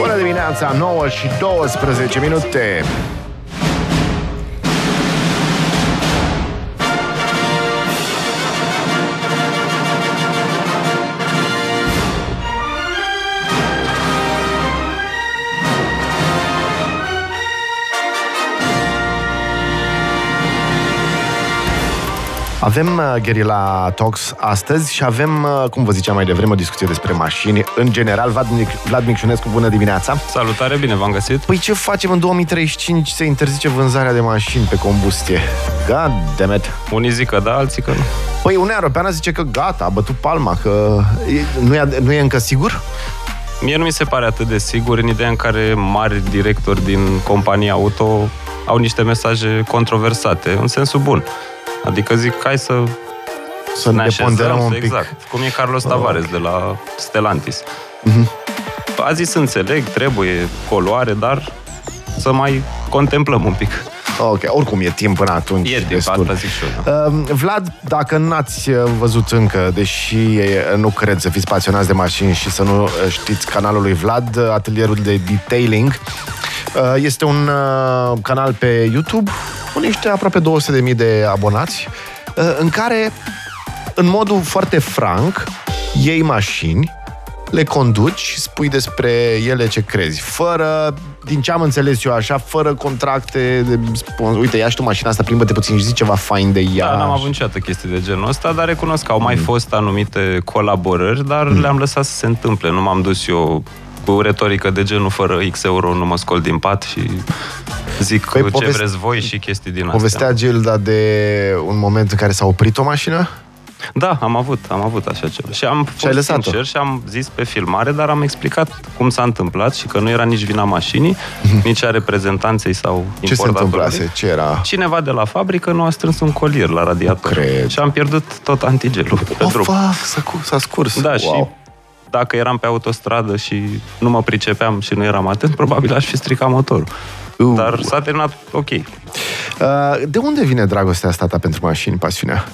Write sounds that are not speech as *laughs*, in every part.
Bună dimineața, 9 și 12 minute. Avem uh, Gherila Talks astăzi și avem, uh, cum vă ziceam mai devreme, o discuție despre mașini. În general, Vlad, Mic- Vlad Micșunescu, bună dimineața! Salutare, bine v-am găsit. Păi ce facem în 2035 se interzice vânzarea de mașini pe combustie? God damn it! Unii zic că da, alții că nu. Păi Uniunea Europeană zice că gata, a bătut palma, că e, nu, e, nu e încă sigur? Mie nu mi se pare atât de sigur în ideea în care mari directori din companii auto au niște mesaje controversate, în sensul bun. Adică zic, hai să Să ne ne ponderăm așezăm, un pic. Exact, cum e Carlos Tavares de la Stellantis. Mhm. A zis, înțeleg, trebuie poluare, dar să mai contemplăm un pic. Ok, oricum e timp până atunci. E timp, destul. asta zic și eu. Da. Uh, Vlad, dacă n-ați uh, văzut încă, deși uh, nu cred să fiți pasionați de mașini și să nu uh, știți canalul lui Vlad, uh, atelierul de detailing, uh, este un uh, canal pe YouTube cu niște aproape 200.000 de abonați, uh, în care, în modul foarte franc, iei mașini, le conduci și spui despre ele ce crezi. Fără, din ce am înțeles eu așa, fără contracte de spun, uite, ia și tu mașina asta, plimbă-te puțin și zi ceva fain de ea. Da, n-am avut niciodată chestii de genul ăsta, dar recunosc că au mai fost anumite colaborări, dar le-am lăsat să se întâmple. Nu m-am dus eu cu retorică de genul fără X euro nu mă scol din pat și zic Păi ce poveste- vreți voi și chestii din astea. Povestea Gilda de un moment în care s-a oprit o mașină? Da, am avut, am avut așa ceva. Și am fost ai lăsat-o? sincer și am zis pe filmare, dar am explicat cum s-a întâmplat și că nu era nici vina mașinii, nici a reprezentanței sau Mhm. Ce se importatorului. întâmplase? Ce era? Cineva de la fabrică nu a strâns un colier la radiator. cred. Și am pierdut tot antigelul pe Oh, drum. fuck, s-a, cu- s-a scurs. Da, și wow. dacă eram pe autostradă și nu mă pricepeam și nu eram atent, probabil aș fi stricat motorul. Uh. Dar s-a terminat ok. Uh, de unde vine dragostea asta ta pentru mașini, pasiunea?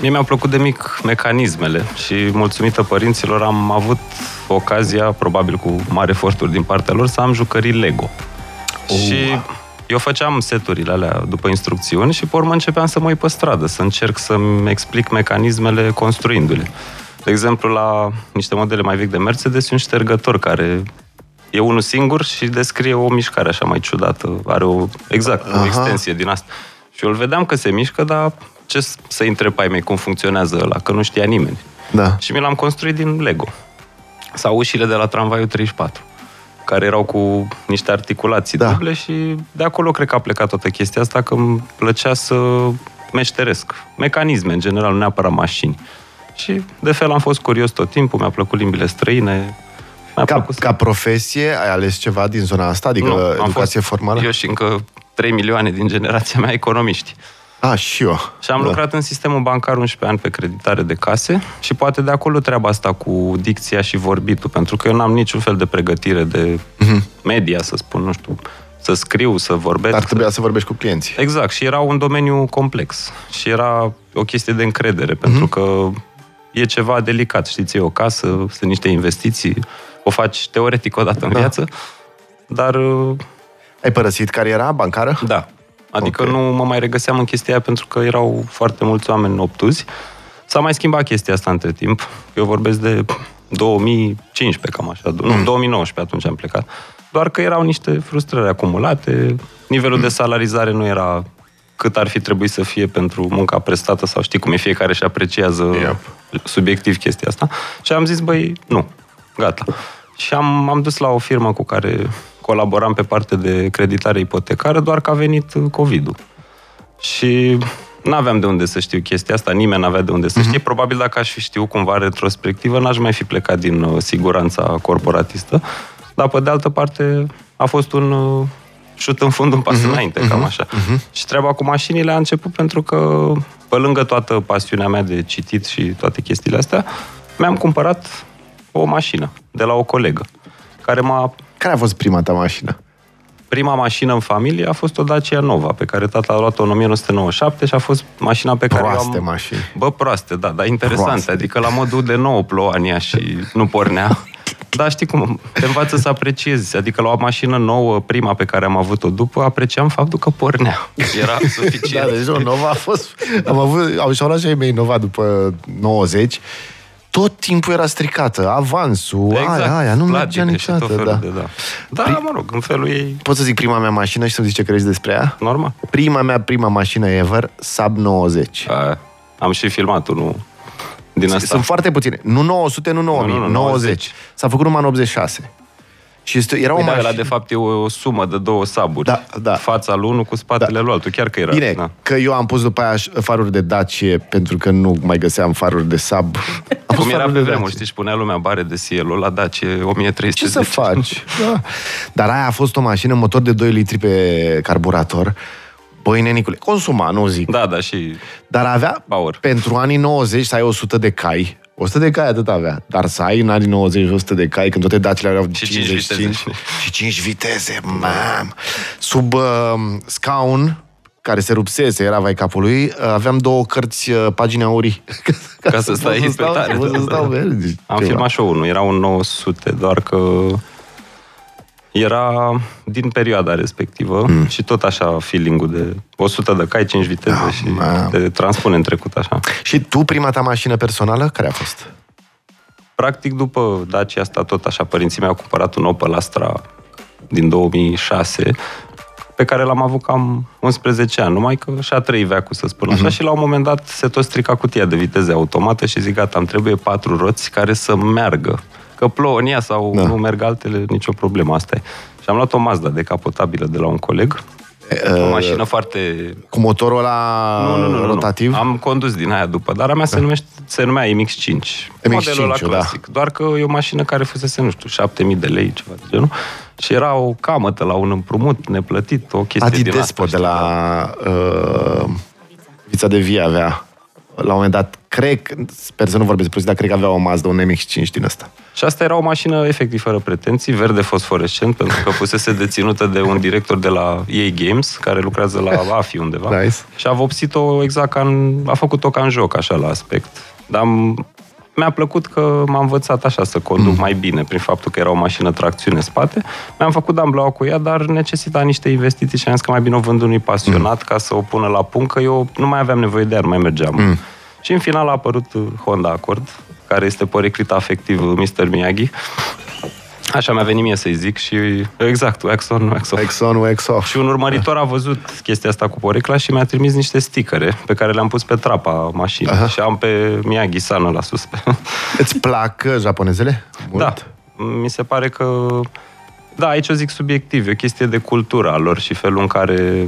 Mie mi-au plăcut de mic mecanismele și mulțumită părinților am avut ocazia, probabil cu mari eforturi din partea lor, să am jucării Lego. Oh. Și eu făceam seturile alea după instrucțiuni și pe urmă începeam să mă uit pe stradă, să încerc să-mi explic mecanismele construindu-le. De exemplu, la niște modele mai vechi de Mercedes, e un ștergător care e unul singur și descrie o mișcare așa mai ciudată. Are o, exact, o Aha. extensie din asta. Și eu îl vedeam că se mișcă, dar ce s- să întreb pe ai mei cum funcționează ăla, că nu știa nimeni. Da. Și mi l-am construit din Lego. Sau ușile de la tramvaiul 34, care erau cu niște articulații Da. duble și de acolo cred că a plecat toată chestia asta, că îmi plăcea să meșteresc. Mecanisme, în general, nu neapărat mașini. Și de fel am fost curios tot timpul, mi-a plăcut limbile străine, mi-a Ca, plăcut să- ca profesie, ai ales ceva din zona asta? Adică Nu, am educație fost formală? Eu și încă 3 milioane din generația mea economiști. A, și eu. Și am Da. lucrat în sistemul bancar 11 ani pe creditare de case și poate de acolo treaba asta cu dicția și vorbitul, pentru că eu n-am niciun fel de pregătire de media, să spun, nu știu, să scriu, să vorbesc. Dar trebuia să vorbești cu clienții. Exact, și era un domeniu complex și era o chestie de încredere, pentru că e ceva delicat, știți, e o casă, sunt niște investiții, o faci teoretic o dată în Da. viață, dar uh, Ai părăsit cariera bancară? da. Adică Ok. nu mă mai regăseam în chestia aia pentru că erau foarte mulți oameni obtuzi. S-a mai schimbat chestia asta între timp. Eu vorbesc de 2015, cam așa. Nu, 2019 atunci am plecat. Doar că erau niște frustrări acumulate, nivelul de salarizare nu era cât ar fi trebuit să fie pentru munca prestată sau știi cum e, fiecare și apreciază Yep. subiectiv chestia asta. Și am zis, băi, nu, gata. Și am, m-am dus la o firmă cu care colaboram pe parte de creditare ipotecară, doar că a venit uh, COVID-ul. Și n-aveam de unde să știu chestia asta, nimeni n-avea de unde să știe. Probabil dacă aș fi știut cumva retrospectivă, n-aș mai fi plecat din uh, siguranța corporatistă. Dar, pe de altă parte, a fost un uh, șut în fund, un pas înainte, cam așa. Și treaba cu mașinile a început pentru că, pe lângă toată pasiunea mea de citit și toate chestiile astea, mi-am cumpărat o mașină de la o colegă, care m-a Care a fost prima ta mașină? Prima mașină în familie a fost o Dacia Nova, pe care tata a luat-o în 1997 și a fost mașina pe care eu Proaste am... mașini. Bă, proaste, da, dar interesante. Proaste. Adică la modul de nou ploua în ea și nu pornea. *laughs* Da, știi cum, te învață să apreciezi. Adică la o mașină nouă, prima pe care am avut-o după, apreciam faptul că pornea. Era *laughs* suficient. Da, deci nu, Nova a fost... Am avut... Au și-au luat și ai mei Nova după 90 tot timpul era stricată. Avansul, exact. aia, aia, nu mergea niciodată. Da. De, da. da, Pri... mă rog, în felul ei... Pot să zic prima mea mașină și să zici ce crezi despre ea? Normal. Prima mea, prima mașină ever, Sub 90. A, am și filmat unul din asta. Sunt foarte puține. Nu 900, nu 9000, nu, nu, nu, 90. 90. S-a făcut numai în 86. Și este, era păi o mașină... Da, de fapt e o, o sumă de două saburi. Da, da. Fața lui unul cu spatele da. lui altul. Chiar că era. Bine, da. că eu am pus după aia faruri de Dacie pentru că nu mai găseam faruri de sab. Am Cum *laughs* era pe vremuri, știi, și punea lumea bare de Cielo la Dacie 1300. Ce să faci? da. Dar aia a fost o mașină, motor de 2 litri pe carburator. Băi, nenicule, consuma, nu zic. Da, da, și... Dar avea, Power. pentru anii 90, să ai 100 de cai, 100 de cai atât avea. Dar să ai în anii 90 100 de cai, când toate dacile aveau și 55 5 viteze. și 5 viteze, mam. Sub uh, scaun, care se rupsese, era vai capului, uh, aveam două cărți uh, pagini aurii. Ca, *laughs* ca să stai să pe stau, tare. să stau verzi. Am Ceva. filmat și eu unul, era un 900, doar că era din perioada respectivă mm. și tot așa feeling-ul de 100 de cai, 5 viteze Da, și ma. te transpune în trecut așa. Și tu, prima ta mașină personală, care a fost? Practic, după Dacia asta, tot așa, părinții mei au cumpărat un Opel Astra din 2006, pe care l-am avut cam 11 ani, numai că și-a trăit veacul, să spun așa, și la un moment dat se tot strica cutia de viteze automată și zic, gata, îmi trebuie patru roți care să meargă. Că plouă în ea sau Da. nu merg altele, nicio problemă, asta e. Și am luat o Mazda decapotabilă de la un coleg, o mașină foarte Cu motorul ăla nu, nu, nu, nu, rotativ? Nu. Am condus din aia după, dar a mea se, numește, se numea MX-5. modelul ăla da. clasic. Doar că e o mașină care fusese, nu știu, 7000 de lei, ceva de genul. Și era o camătă la un împrumut neplătit, o chestie Adi din Despo asta. de știi, la uh, Vița de Vie avea la un moment dat, cred, sper să nu vorbesc prostii, dar cred că avea o Mazda, un MX-5 din ăsta. Și asta era o mașină efectiv fără pretenții, verde fosforescent, pentru că fusese deținută de un director de la EA Games, care lucrează la AFI undeva. Nice. Și a vopsit-o exact ca în, a făcut-o ca în joc, așa, la aspect. Dar am, mi-a plăcut că m-a învățat așa să conduc mm. mai bine, prin faptul că era o mașină tracțiune spate. Mi-am făcut damblaua cu ea, dar necesita niște investiții și am zis că mai bine o vând unui pasionat mm. ca să o pună la punct, că eu nu mai aveam nevoie de ea, nu mai mergeam. Mm. Și în final a apărut uh, Honda Accord, care este porecrita afectiv Mr. Miyagi. Așa mi-a venit mie să-i zic și exact, wax on, wax off. Exxon, wax off. Și un urmăritor a văzut chestia asta cu porecla și mi-a trimis niște sticăre pe care le-am pus pe trapa mașinii Aha. și am pe Miyagi Sană la sus. *laughs* Îți plac uh, japonezele? Mult? da, mi se pare că... Da, aici o zic subiectiv, e o chestie de cultură a lor și felul în care...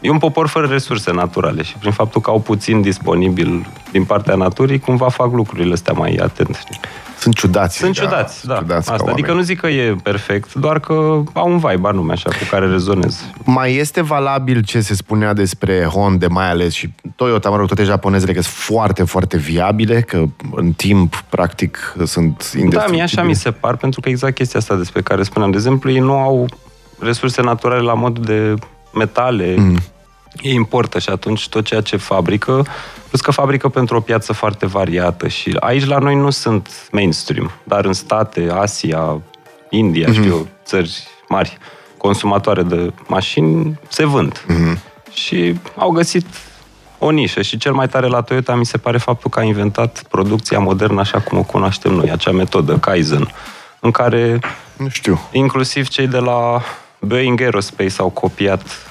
E un popor fără resurse naturale și prin faptul că au puțin disponibil din partea naturii, cumva fac lucrurile astea mai atent. Știi? Sunt ciudați. Sunt ciudați, da. ciudați ca Asta. Adică oameni. nu zic că e perfect, doar că au un vibe anume așa cu care rezonez. Mai este valabil ce se spunea despre Honda, mai ales și Toyota, mă rog, toate japonezele, că sunt foarte, foarte viabile, că în timp, practic, sunt Da, mie indestructibile. așa mi se par, pentru că exact chestia asta despre care spuneam. De exemplu, ei nu au resurse naturale la mod de metale, mm. Ei importă și atunci tot ceea ce fabrică, plus că fabrică pentru o piață foarte variată și aici la noi nu sunt mainstream, dar în state, Asia, India, mm-hmm. știu eu, țări mari, consumatoare de mașini, se vând. Mm-hmm. Și au găsit o nișă și cel mai tare la Toyota mi se pare faptul că a inventat producția modernă așa cum o cunoaștem noi, acea metodă Kaizen, în care Nu știu. inclusiv cei de la Boeing Aerospace au copiat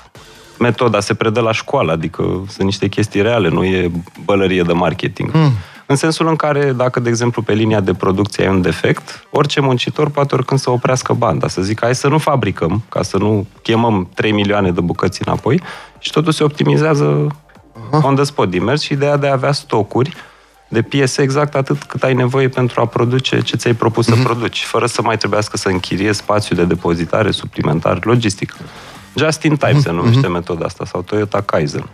metoda, se predă la școală, adică sunt niște chestii reale, nu e bălărie de marketing. Mm. În sensul în care, dacă, de exemplu, pe linia de producție ai un defect, orice muncitor poate oricând să oprească banda, să zică, hai să nu fabricăm, ca să nu chemăm 3 milioane de bucăți înapoi, și totul se optimizează uh-huh. on the spot din mers și ideea de a avea stocuri de piese exact atât cât ai nevoie pentru a produce ce ți-ai propus uh-huh. să produci, fără să mai trebuiască să închiriezi spațiu de depozitare suplimentar, logistic. Just in time uh-huh. se numește uh-huh. metoda asta, sau Toyota Kaizen.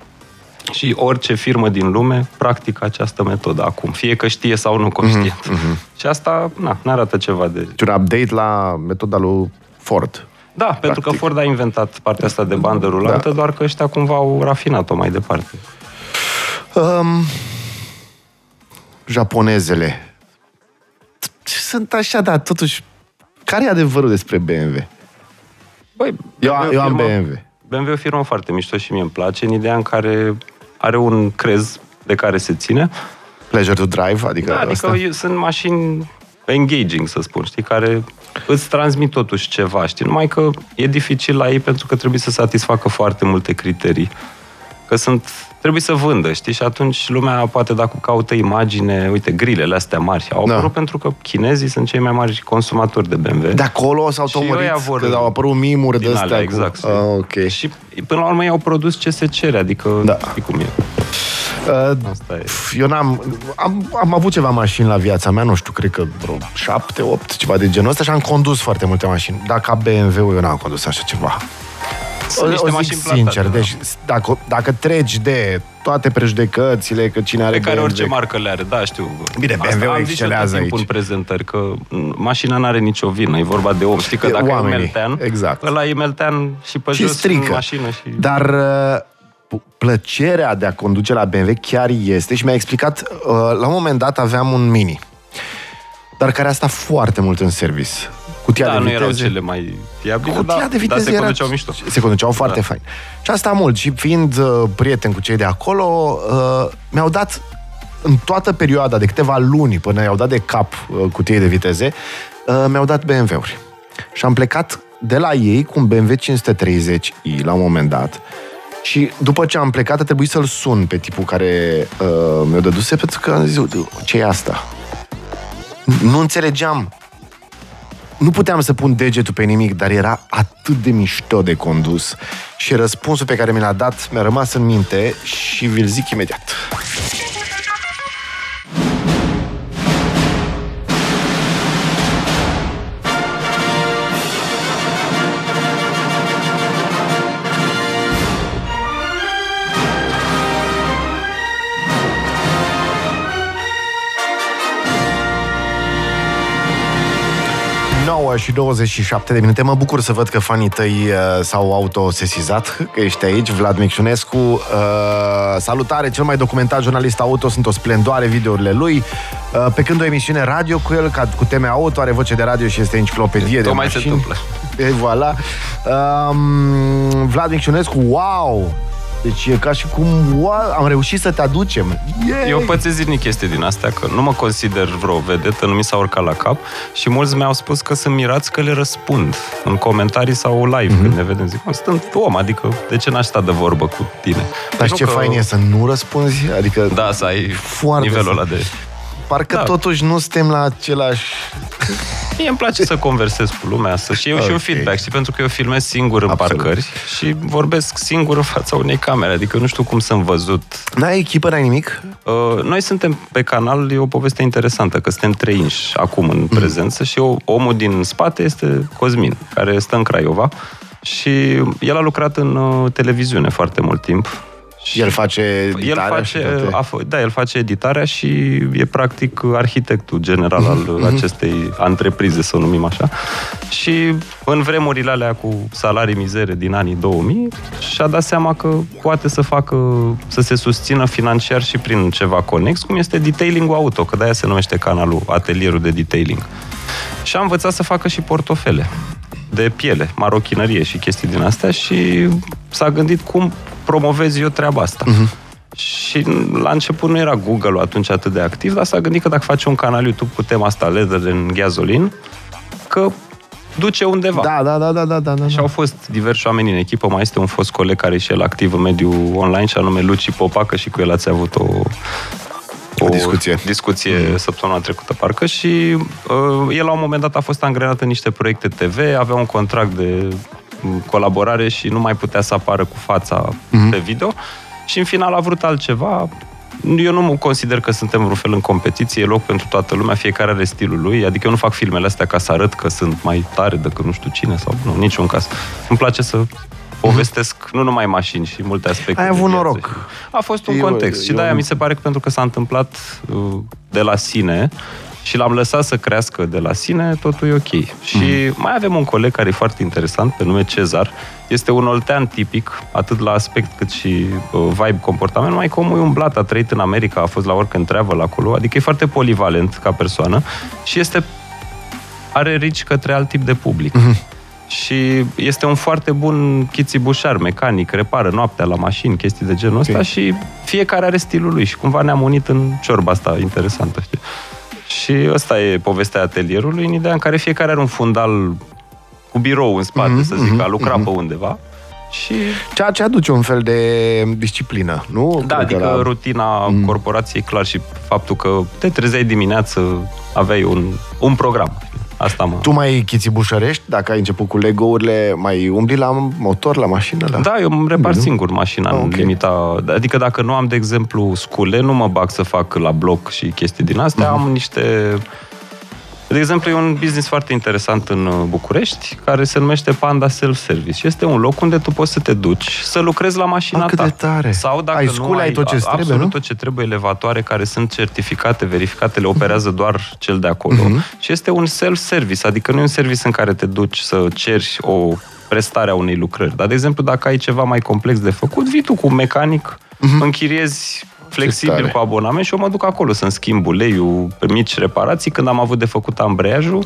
Și orice firmă din lume practică această metodă acum, fie că știe sau nu conștient. Uh-huh. Și asta, na, ne arată ceva de... Deci un update la metoda lui Ford. Da, Practic. pentru că Ford a inventat partea asta de bandă rulantă, da. doar că ăștia cumva au rafinat-o mai departe. Um, japonezele. Sunt așa, da, totuși care e adevărul despre BMW? Băi, Eu, BMW eu am firmă- BMW. BMW e o firmă foarte mișto și mie îmi place, în ideea în care are un crez de care se ține. Pleasure to drive, adică, Da, adică asta? eu, sunt mașini engaging, să spun, știi, care îți transmit totuși ceva, știi, numai că e dificil la ei pentru că trebuie să satisfacă foarte multe criterii. Că sunt, trebuie să vândă, știi, și atunci lumea poate dacă caută imagine, uite, grilele astea mari, au Da. apărut pentru că chinezii sunt cei mai mari consumatori de BMW. De acolo s-au Și tomărit, ăia vor că au apărut mimuri de din astea. alea, cu- exact. Ah, ok. Și până la urmă ei au produs ce se cere, adică Da. știi cum e. Uh, Asta e. Pf, Eu n-am... Am, am avut ceva mașini la viața mea, nu știu, cred că vreo șapte, opt, ceva de genul ăsta și am condus foarte multe mașini. Dar ca BMW-ul eu n-am condus așa ceva. Sunt o, niște o zic mașini plantate, sincer, da. deci dacă, dacă treci de toate prejudecățile, că cine are Pe care BMW, orice marcă le are, da, știu. Bine, Asta BMW-ul am zis eu tot excelează timpul aici. în prezentări, că m, mașina n-are nicio vină, e vorba de om. Știi că E dacă oamenii, e meltean, exact. ăla e meltean și pe și jos strică. în mașină. Și... Dar uh, plăcerea de a conduce la BMW chiar este și mi-a explicat, uh, la un moment dat aveam un Mini, dar care a stat foarte mult în service. Cutia da, de nu viteze. erau cele mai fiabile, Cutia da, de viteze dar se era... conduceau mișto. Se conduceau foarte Da. fain. Și asta mult. Și fiind uh, prieten cu cei de acolo, uh, mi-au dat în toată perioada de câteva luni până i-au dat de cap uh, cutiei de viteze, uh, mi-au dat BMW-uri. Și am plecat de la ei cu un BMW 530i la un moment dat. Și după ce am plecat, a trebuit să-l sun pe tipul care uh, mi-o dăduse, pentru că am zis, ce e asta? Nu înțelegeam nu puteam să pun degetul pe nimic, dar era atât de mișto de condus și răspunsul pe care mi l-a dat mi-a rămas în minte și vi-l zic imediat. Nouă și 27 de minute. Mă bucur să văd că fanii tăi uh, s-au autosesizat, că ești aici, Vlad Micșunescu. Uh, salutare, cel mai documentat jurnalist auto, sunt o splendoare videourile lui. Uh, pe când o emisiune radio cu el, ca cu teme auto, are voce de radio și este enciclopedie de Tocmai se mașini. întâmplă. *laughs* E, voilà. Um, Vlad Micșunescu, wow! Deci e ca și cum wow, am reușit să te aducem. Yay! Eu pățesc zilnic chestii din astea, că nu mă consider vreo vedetă, nu mi s-a urcat la cap și mulți mi-au spus că sunt mirați că le răspund în comentarii sau live Mhm. mm-hmm. când ne vedem. Zic, mă, sunt om, adică de ce n-aș sta de vorbă cu tine? Dar Nu ce că- fain e să nu răspunzi? Adică Da, să ai Foarte nivelul zi- ăla de... Parcă Da. totuși nu suntem la același... Mie îmi place să conversez cu lumea, să și eu și un Ok. feedback, știi, pentru că eu filmez singur în Absolut. parcări și vorbesc singur în fața unei camere, adică nu știu cum sunt văzut. N-ai echipă, n-ai nimic? Uh, noi suntem pe canal, e o poveste interesantă, că suntem trei inși acum în prezență și eu, omul din spate este Cosmin, care stă în Craiova și el a lucrat în uh, televiziune foarte mult timp. Și El face el editarea și face, toate. a, fă- da, el face editarea și e practic arhitectul general Mhm, al *laughs* acestei întreprize, să o numim așa. Și în vremurile alea cu salarii mizere din anii 2000 și-a dat seama că poate să facă, să se susțină financiar și prin ceva conex, cum este detailing auto, că de-aia se numește canalul Atelierul de Detailing. Și a învățat să facă și portofele de piele, marochinărie și chestii din astea și s-a gândit cum promovez eu treaba asta. Uh-huh. Și la început nu era Google-ul atunci atât de activ, dar s-a gândit că dacă face un canal YouTube cu tema asta, leather în gasolin, că duce undeva. Da, da, da, da, da, da, da. Și au fost diversi oameni în echipă, mai este un fost coleg care e și el activ în mediul online și anume Luci Popa, că și cu el ați avut o, O discuție. discuție mm. săptămâna trecută, parcă, și uh, el la un moment dat a fost angrenat în niște proiecte TV, avea un contract de m, colaborare și nu mai putea să apară cu fața mm. pe video și în final a vrut altceva. Eu nu mă consider că suntem vreun fel în competiție, e loc pentru toată lumea, fiecare are stilul lui, adică eu nu fac filmele astea ca să arăt că sunt mai tare decât nu știu cine sau nu, niciun caz. Îmi place să povestesc nu numai mașini și multe aspecte. Ai de avut viață noroc. și- A fost un Eu- context și eu- de-aia mi se pare că pentru că s-a întâmplat uh, de la sine și l-am lăsat să crească de la sine, totul e ok. Și mai avem un coleg care e foarte interesant, pe nume Cezar. Este un oltean tipic, atât la aspect cât și uh, vibe comportament, numai că omul e umblat, a trăit în America, a fost la work and travel acolo, adică e foarte polivalent ca persoană și este are rici către alt tip de public. Mhm. Și este un foarte bun chițibușar, mecanic, repară noaptea la mașini, chestii de genul ăsta Ok. și fiecare are stilul lui și cumva ne-am unit în ciorba asta interesantă, știi? Și ăsta e povestea atelierului, în ideea în care fiecare are un fundal cu birou în spate, Mhm, să zic, mhm, a lucrat mhm. pe undeva. Și Ceea ce aduce un fel de disciplină, nu? da, Cred că adică la- rutina corporației, clar, și faptul că te trezeai dimineață, aveai un, un program. Asta mă... Tu mai chițibușărești? Dacă ai început cu Lego-urile, mai umbli la motor, la mașină? La... Da, eu îmi repar Bine, nu? singur mașina Ah, în ok. limita... Adică dacă nu am, de exemplu, scule, nu mă bag să fac la bloc și chestii din astea. Mhm. Am niște... De exemplu, e un business foarte interesant în uh, București, care se numește Panda Self-Service. Și este un loc unde tu poți să te duci să lucrezi la mașina Ah, cât ta. de tare. Sau dacă Ai nu scule, ai tot ce-ți absolut trebuie, nu? tot ce trebuie, elevatoare care sunt certificate, verificate, le operează doar cel de acolo. Mhm. Și este un self-service, adică nu e un service în care te duci să ceri o prestare a unei lucrări. Dar, de exemplu, dacă ai ceva mai complex de făcut, vii tu cu un mecanic, închiriezi flexibil Mhm. tare. cu abonament și eu mă duc acolo să-mi schimb uleiul pe mici reparații. Când am avut de făcut ambreiajul,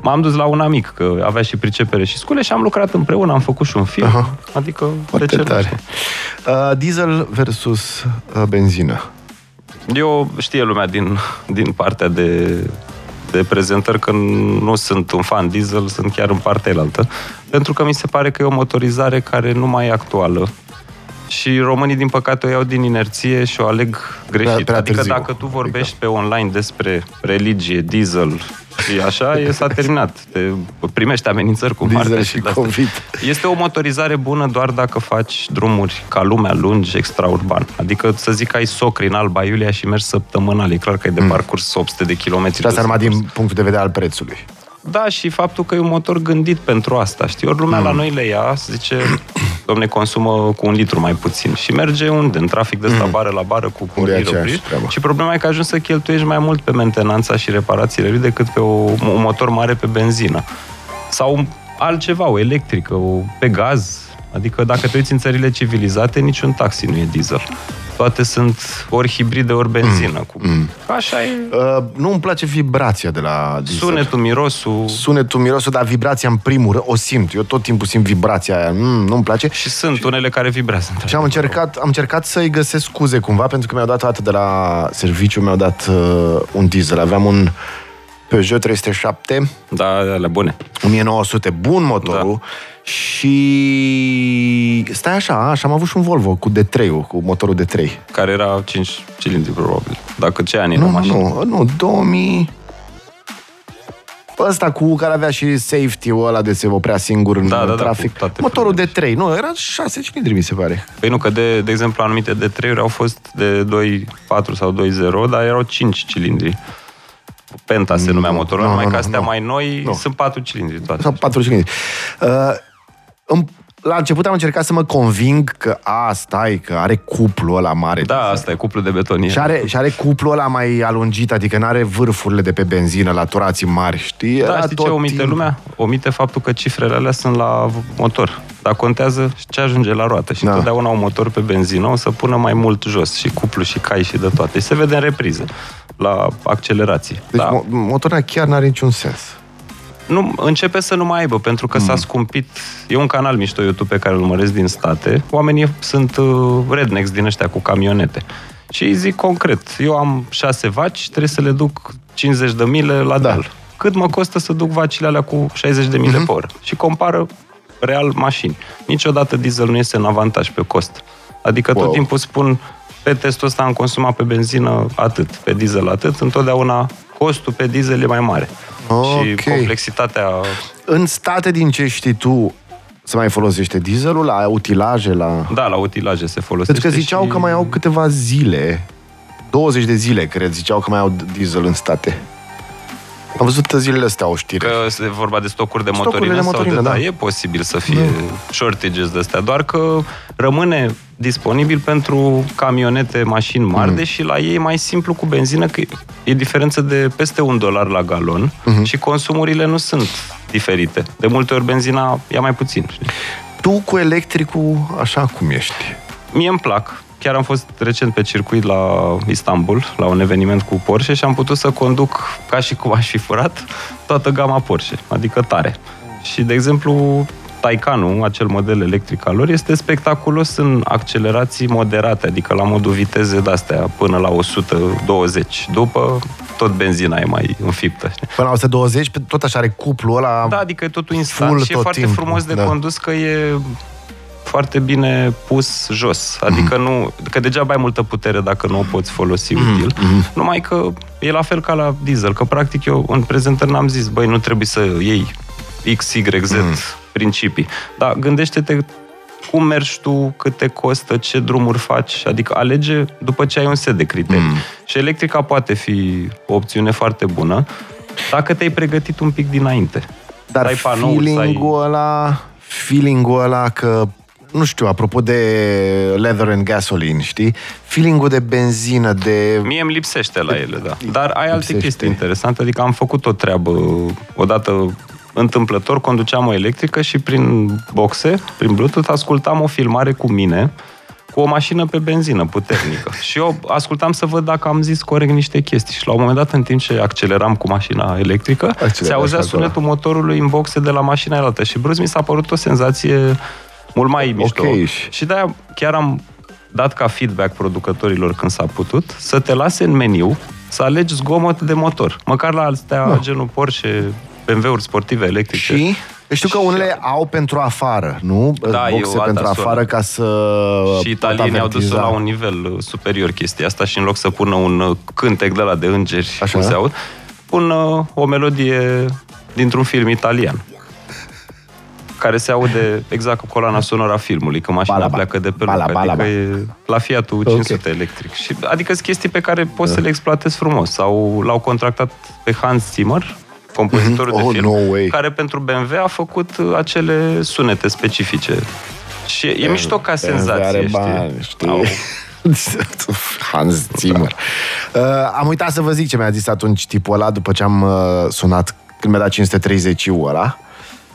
m-am dus la un amic, că avea și pricepere și scule și am lucrat împreună, am făcut și un film. Aha. Adică, Foarte de ce nu? tare. Uh, diesel versus uh, benzină. Eu știe lumea din, din partea de, de prezentări că nu sunt un fan diesel, sunt chiar în partea elaltă, pentru că mi se pare că e o motorizare care nu mai e actuală. Și românii, din păcate, o iau din inerție și o aleg greșit. Prea- prea adică târziu. dacă tu vorbești pe online despre religie, diesel și așa, e s-a terminat. Te primești amenințări cu moartea Diesel și și de-astea. COVID. Este o motorizare bună doar dacă faci drumuri ca lumea lungi, extraurban. Adică să zic că ai socri în Alba Iulia și mergi săptămânal. E clar că ai de parcurs 800 de kilometri. Și asta de numai parcurs. din punctul de vedere al prețului. Da, și faptul că e un motor gândit pentru asta, știi? Ori lumea Mm. la noi le ia, zice, *clears throat* domne, consumă cu un litru mai puțin. Și merge unde? În trafic de ăsta bară la bară cu Mm. Unde e porniri aceeași opriți. treabă. Și problema e că ajungi să cheltuiești mai mult pe mentenanța și reparațiile lui decât pe o, un motor mare pe benzină. Sau altceva, o electrică, o, pe gaz. Adică dacă te uiți în țările civilizate, niciun taxi nu e diesel. Toate sunt ori hibride, ori benzină. Cu... Așa e Uh, nu îmi place vibrația de la diesel. sunetul, mirosul... Sunetul, mirosul, dar vibrația în primul rând, o simt. Eu tot timpul simt vibrația aia. Mm, nu-mi place. Și sunt unele care vibrează. Și am încercat, am încercat să-i găsesc scuze cumva, pentru că mi-au dat dată de la serviciu, mi-au dat uh, un diesel. Aveam un Peugeot 307, Da, ale bune. 1900, bun motorul, Da. Și stai așa, așa, am avut și un Volvo cu D3-ul, cu motorul D3. Care era 5 cilindri, probabil. Dacă ce ani era Nu, mașina? nu, nu, 2000... Ăsta cu care avea și safety-ul ăla de se oprea singur în Da, da, da, trafic. cu toate Motorul de felurile. 3, nu, era 6 cilindri, mi se pare. Păi nu, că de, de exemplu anumite de 3 au fost de 2.4 sau 2.0, dar erau 5 cilindri. Penta se numea motorul, nu, numai nu, că nu, astea nu. mai noi Nu. sunt 4 cilindri toate. Sau 4 cilindri. Uh, îmi- la început am încercat să mă conving că, a, stai, că are cuplul ăla mare. Da, asta e cuplu de betonie. Și are, și are cuplul ăla mai alungit, adică nu are vârfurile de pe benzină la turații mari, știi? Da, Era știi ce tot omite timp- lumea? Omite faptul că cifrele alea sunt la motor. Dar contează ce ajunge la roată. Și Da. totdeauna un motor pe benzină o să pună mai mult jos. Și cuplu, și cai, și de toate. Și se vede în repriză. La accelerație. Deci da. mo- motorul ăla chiar n-are niciun sens. Nu, începe să nu mai aibă, pentru că Mm. s-a scumpit. E un canal mișto YouTube pe care îl urmăresc din state. Oamenii sunt uh, rednecks din ăștia cu camionete. Și îi zic concret, eu am șase vaci, trebuie să le duc 50 de mile la Da. deal. Cât mă costă să duc vacile alea cu 60 de mile Mhm. pe oră? Și compară real mașini. Niciodată diesel nu este în avantaj pe cost. Adică Wow. tot timpul spun, pe testul ăsta am consumat pe benzină atât, pe diesel atât, întotdeauna costul pe diesel e mai mare. Și Ok. complexitatea... În state din ce știi tu, se mai folosește dieselul la utilaje, la... Da, la utilaje se folosește Pentru că ziceau și... că mai au câteva zile, 20 de zile, cred, ziceau că mai au diesel în state. Am văzut zilele astea o știre. Că e vorba de stocuri de Stocurile motorină, de motorină, sau de, da. da. E posibil să fie shortages de astea, doar că rămâne disponibil pentru camionete, mașini mari, Mm. deși la ei e mai simplu cu benzină, că e diferență de peste un dolar la galon Mhm. și consumurile nu sunt diferite. De multe ori benzina ia mai puțin. știi? Tu cu electricul, așa cum ești. Mie îmi plac. chiar am fost recent pe circuit la Istanbul, la un eveniment cu Porsche și am putut să conduc, ca și cum aș fi furat, toată gama Porsche, adică tare. Și, de exemplu, Taycanu, acel model electric al lor, este spectaculos în accelerații moderate, adică la modul viteze de-astea până la 120. După, tot benzina e mai înfiptă. Știi? Până la 120, tot așa are cuplul ăla Da, adică e totul instant full și e tot foarte timpul, frumos de da. condus că e foarte bine pus jos. Adică Mhm. nu, că degeaba ai multă putere dacă nu o poți folosi Mhm, util. Numai că e la fel ca la diesel, că practic eu în prezentări n-am zis, băi, nu trebuie să iei X, Y, Z Mhm. Principii. Dar gândește-te cum mergi tu, cât te costă, ce drumuri faci, adică alege după ce ai un set de criterii. Mhm. Și electrica poate fi o opțiune foarte bună dacă te-ai pregătit un pic dinainte. Dar ai panouri, să ai- feeling-ul ăla, feeling-ul ăla că nu știu, apropo de leather and gasoline, știi? Feeling-ul de benzină, de... Mie îmi lipsește la ele, da. Dar ai alte Lipsește. chestii interesante, adică am făcut o treabă odată întâmplător, conduceam o electrică și prin boxe, prin Bluetooth, ascultam o filmare cu mine cu o mașină pe benzină puternică. *laughs* și eu ascultam să văd dacă am zis corect niște chestii. Și la un moment dat, în timp ce acceleram cu mașina electrică, Accelerați se auzea acolo. sunetul motorului în boxe de la mașina altă. Și brusc mi s-a părut o senzație mult mai mișto. Ok. Și de-aia chiar am dat ca feedback producătorilor când s-a putut să te lase în meniu să alegi zgomot de motor. Măcar la astea Da. genul Porsche, BMW-uri sportive electrice. Și știu că unele au pentru afară, nu? Da, e Boxe o altă pentru zonă. afară ca să Și italienii au dus-o avertiza. la un nivel uh, superior chestia asta și în loc să pună un uh, cântec de la de îngeri, Așa. cum se aud, pun uh, o melodie dintr-un film italian care se aude exact cu coloana sonoră a filmului, că mașina Balaba. pleacă de pe Bala, loc, bala, adică ba. e la Fiatul 500 electric. Și, adică sunt chestii pe care poți Da. să le exploatezi frumos. Sau l-au contractat pe Hans Zimmer, compozitorul Mhm. Oh, de film, no way. care pentru BMW a făcut uh, acele sunete specifice. Și e, e mișto ca senzație, are știi? bani, știi? Au. *laughs* Hans Zimmer. Uh, am uitat să vă zic ce mi-a zis atunci tipul ăla după ce am uh, sunat când mi-a dat 530 ăla.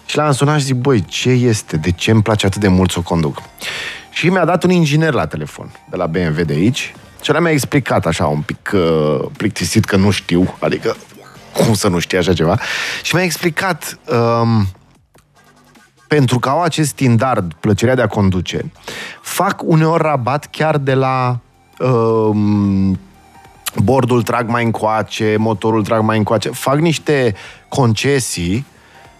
Și l-am sunat și zic, băi, ce este? De ce îmi place atât de mult să o conduc? Și mi-a dat un inginer la telefon de la BMW de aici și ăla mi-a explicat așa un pic uh, plictisit că nu știu, adică cum să nu știi așa ceva. Și mi-a explicat um, pentru că au acest standard, plăcerea de a conduce, fac uneori rabat chiar de la um, bordul trag mai încoace, motorul trag mai încoace. Fac niște concesii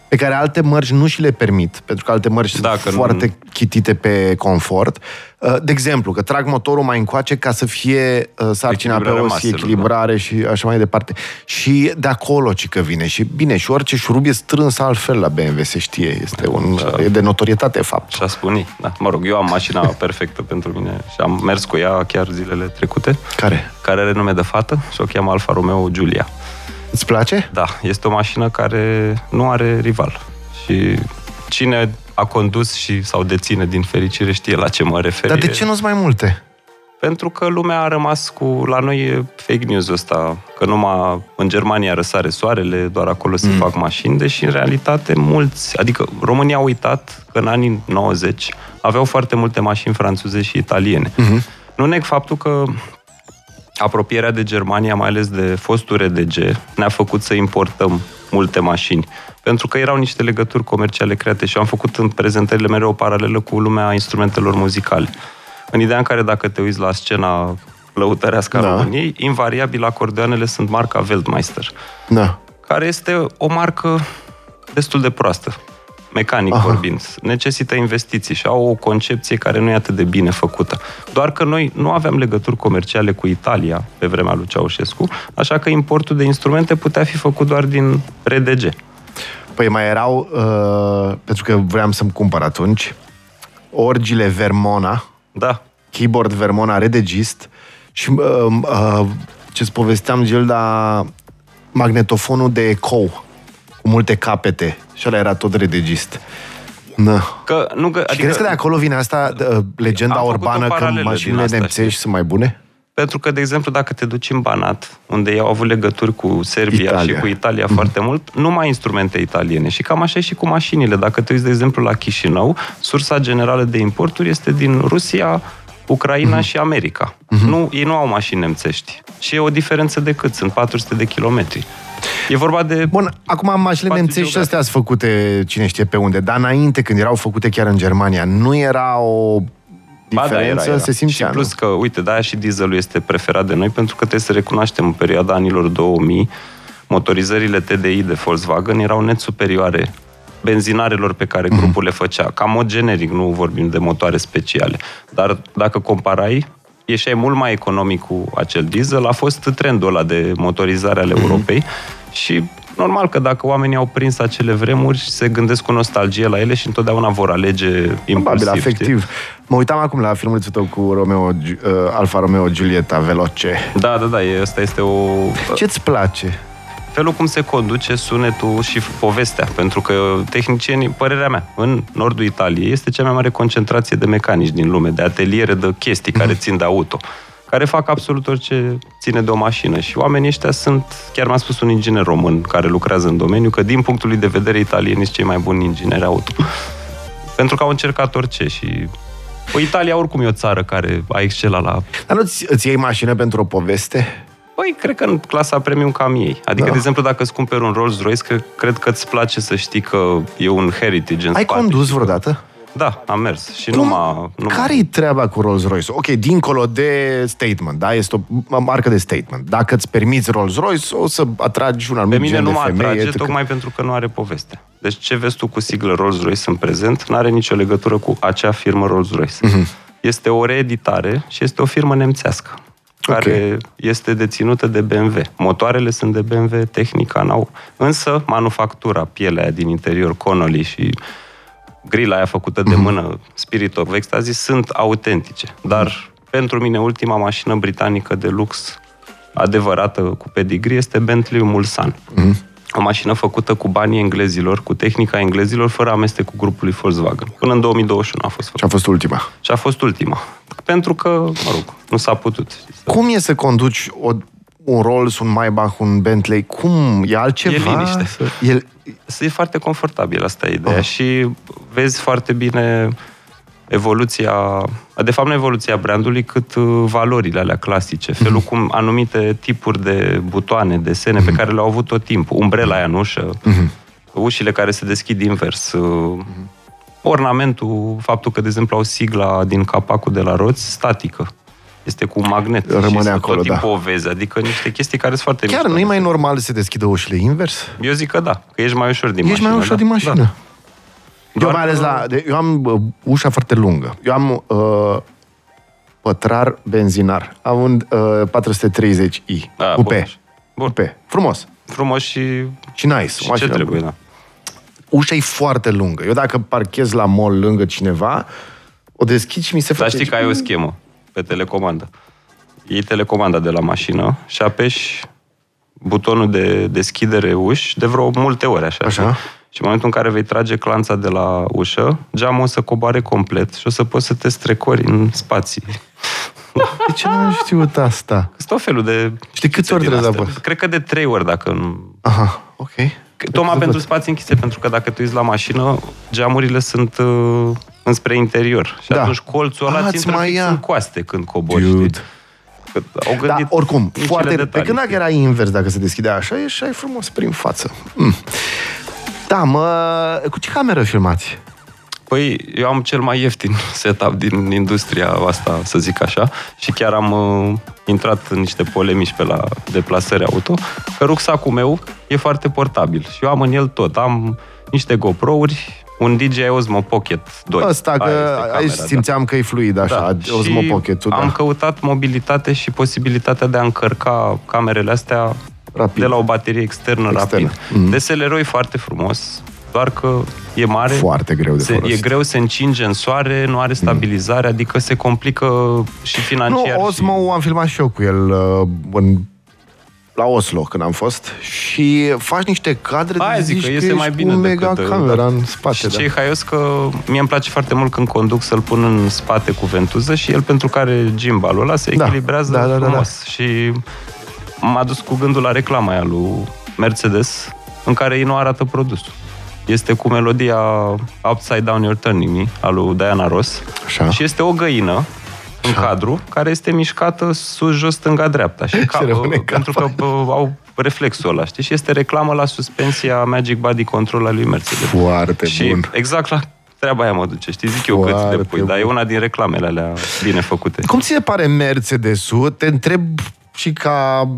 pe care alte mărci nu și le permit, pentru că alte mărci Dacă sunt nu- foarte chitite pe confort. Uh, De exemplu, că trag motorul mai încoace ca să fie uh, sarcina pe Echilibrarea os, maselor, echilibrare și așa mai departe. Și de acolo ci că vine. Și bine, și orice șurub e strâns altfel la BMW, se știe. Este un, Da. e de notorietate fapt. Și a spune, da. Mă rog, eu am mașina *laughs* perfectă pentru mine și am mers cu ea chiar zilele trecute, Care? care are nume de fată și o cheamă Alfa Romeo Giulia. Îți place? Da, este o mașină care nu are rival. Și cine a condus și sau deține din fericire știe la ce mă refer. Dar de E- ce nu-ți mai multe? Pentru că lumea a rămas cu... La noi e fake news ăsta, că numai în Germania răsare soarele, doar acolo se fac mașini, deși în realitate mulți... Adică România a uitat că în anii 90 aveau foarte multe mașini franțuze și italiene. Nu neg faptul că apropierea de Germania, mai ales de fostul RDG, ne-a făcut să importăm multe mașini. Pentru că erau niște legături comerciale create și am făcut în prezentările mereu o paralelă cu lumea instrumentelor muzicale. În ideea în care dacă te uiți la scena lăutărească a Da. României, invariabil acordeoanele sunt marca Weltmeister, Da. care este o marcă destul de proastă, mecanic Aha. vorbind. Necesită investiții și au o concepție care nu e atât de bine făcută. Doar că noi nu aveam legături comerciale cu Italia pe vremea lui Ceaușescu, așa că importul de instrumente putea fi făcut doar din RDG. Păi mai erau, uh, pentru că vreau să-mi cumpăr atunci, orgile Vermona, Da, keyboard Vermona redegist și uh, uh, ce-ți povesteam, Gilda, magnetofonul de ecou cu multe capete și ăla era tot redegist. Na. că nu... Că, Și crezi că de acolo vine asta, uh, legenda Am făcut o urbană că paralelă din mașinile asta, nemțești știi? sunt mai bune? Pentru că, de exemplu, dacă te duci în Banat, unde ei au avut legături cu Serbia Italia. și cu Italia foarte mult, numai instrumente italiene. Și cam așa e și cu mașinile. Dacă te uiți, de exemplu, la Chișinău, sursa generală de importuri este din Rusia, Ucraina uh-huh. și America. Uh-huh. Nu, ei nu au mașini nemțești. Și e o diferență de cât? Sunt 400 de kilometri. E vorba de... Bun, acum mașinile nemțești și astea sunt făcute cine știe pe unde, dar înainte, când erau făcute chiar în Germania, nu era o diferență, ba, da, era, era. se simțea, Și plus că, uite, de-aia și dieselul este preferat de noi, pentru că trebuie să recunoaștem în perioada anilor 2000, motorizările TDI de Volkswagen erau net superioare benzinarelor pe care mhm. grupul mm-hmm. le făcea. Ca mod generic, nu vorbim de motoare speciale. Dar dacă comparai, ieșeai mult mai economic cu acel diesel. A fost trendul ăla de motorizare ale mm-hmm. Europei și normal că dacă oamenii au prins acele vremuri, se gândesc cu nostalgie la ele și întotdeauna vor alege impulsiv. Probabil, afectiv. Știi? Mă uitam acum la filmulețul tău cu Romeo, uh, Alfa Romeo Giulietta Veloce. Da, da, da, asta este o... Ce-ți place? Felul cum se conduce sunetul și povestea, pentru că tehnicienii, părerea mea, în nordul Italiei este cea mai mare concentrație de mecanici din lume, de ateliere de chestii care mhm. țin de auto, care fac absolut orice ține de o mașină și oamenii ăștia sunt, chiar mi-a spus un inginer român care lucrează în domeniu, că din punctul lui de vedere italieni sunt cei mai buni ingineri auto. *laughs* Pentru că au încercat orice și Păi Italia oricum e o țară care a excelat la... Dar nu îți iei mașină pentru o poveste? Păi, cred că în clasa premium cam ei. Adică, da. de exemplu, dacă îți cumperi un Rolls-Royce, cred, cred că îți place să știi că e un heritage în Ai spate. condus vreodată? Da, am mers. Și Cum? numai, numai... Care-i treaba cu Rolls-Royce? Ok, dincolo de statement, da? Este o marcă de statement. Dacă îți permiți Rolls-Royce, o să atragi un anumit Pe mine nu mă atrage, etc. tocmai pentru că nu are poveste. Deci ce vezi tu cu siglă Rolls-Royce în prezent, nu are nicio legătură cu acea firmă Rolls-Royce. Mm-hmm. Este o reeditare și este o firmă nemțească care okay. este deținută de BMW. Motoarele sunt de BMW, tehnica n-au. Însă, manufactura, pielea din interior, Connolly și grila aia făcută de mhm. mână, Spirit of Ecstasy, sunt autentice. Dar, mm-hmm. pentru mine, ultima mașină britanică de lux adevărată cu pedigree este Bentley Mulsanne. Mm-hmm. O mașină făcută cu banii englezilor, cu tehnica englezilor, fără amestecul grupului Volkswagen. Până în 2021 a fost făcută. Și a fost ultima. Și a fost ultima. Pentru că, mă rog, nu s-a putut. Cum e să conduci o, un Rolls, un Maybach, un Bentley? Cum? E altceva? E liniște. E, e foarte confortabil, asta e ideea. Uh. Și vezi foarte bine evoluția, de fapt nu evoluția brandului, cât uh, valorile alea clasice, felul mm-hmm. cum anumite tipuri de butoane, desene mm-hmm. pe mhm. care le-au avut tot timpul, umbrela aia în ușă, mm-hmm. ușile care se deschid invers, mm-hmm. Ornamentul, faptul că, de exemplu, au sigla din capacul de la roți statică. Este cu un magnet. Rămâne și acolo, tot da. timpul o vezi, adică niște chestii care sunt foarte Chiar nu e mai normal să se deschidă ușile invers? Eu zic că da, că ești mai ușor din ești mașină. Ești mai ușor da? din mașină. Da. Eu mai ales la... Eu am uh, ușa foarte lungă. Eu am uh, pătrar benzinar. Am un uh, 430i. Da, Cupe. Bun. Cupe. Frumos. Frumos și... Și nice. Și ce trebuie, da. Ușa e foarte lungă. Eu dacă parchez la mall lângă cineva, o deschid și mi se face... Dar știi că ai o schemă pe telecomandă. Iei telecomanda de la mașină și apeși butonul de deschidere uși de vreo multe ori, așa. Așa. Și în momentul în care vei trage clanța de la ușă, geamul o să coboare complet și o să poți să te strecori în spații. De ce nu am știut asta? Sunt tot felul de... Știi câți ori trebuie să Cred că de trei ori, dacă nu... Aha, ok. Tocmai pentru spații închise, pentru că dacă tu ești la mașină, geamurile sunt uh, înspre interior. Și da. atunci colțul ăla ți mai în coaste când cobori, Dude. Au da, gândit da, oricum, foarte... Pe când dacă era invers, dacă se deschidea așa, ieșai frumos prin față. Mm. Da, mă... Cu ce cameră filmați? Păi, eu am cel mai ieftin *laughs* setup din industria asta, să zic așa, și chiar am uh, intrat în niște polemici pe la deplasări auto, că rucsacul meu e foarte portabil și eu am în el tot. Am niște GoPro-uri, un DJI Osmo Pocket 2. Asta, că camera, aici da. simțeam da. că e fluid așa, da. Osmo pocket da. am căutat mobilitate și posibilitatea de a încărca camerele astea rapid. de la o baterie externă, externă. rapid. Mm-hmm. DSLR-ul e foarte frumos, doar că e mare. Foarte greu de se, folosit. E greu, se încinge în soare, nu are stabilizare, mm. adică se complică și financiar. Nu, Osmo și... am filmat și eu cu el uh, în la Oslo când am fost și faci niște cadre Aia de zic că este mai bine cu mega decât, uh, camera da. în spate. Și da. ce e haios că mie îmi place foarte mult când conduc să-l pun în spate cu ventuză și el pentru care gimbalul ăla se da. echilibrează da, da, da, frumos. Da, da. Și m-a dus cu gândul la reclama aia lui Mercedes în care ei nu arată produsul. Este cu melodia Upside Down You're Turning Me, a lui Diana Ross. Așa. Și este o găină în cadru, care este mișcată sus-jos, stânga-dreapta. *laughs* Și ca, rămâne pentru că bă, au reflexul ăla, știi? Și este reclamă la suspensia Magic Body Control al lui Mercedes. Foarte și bun. exact la treaba aia mă duce, știi? Zic eu cât de Foarte pui, dar e una din reclamele alea bine făcute. Cum ți se pare Mercedes-ul? Te întreb și ca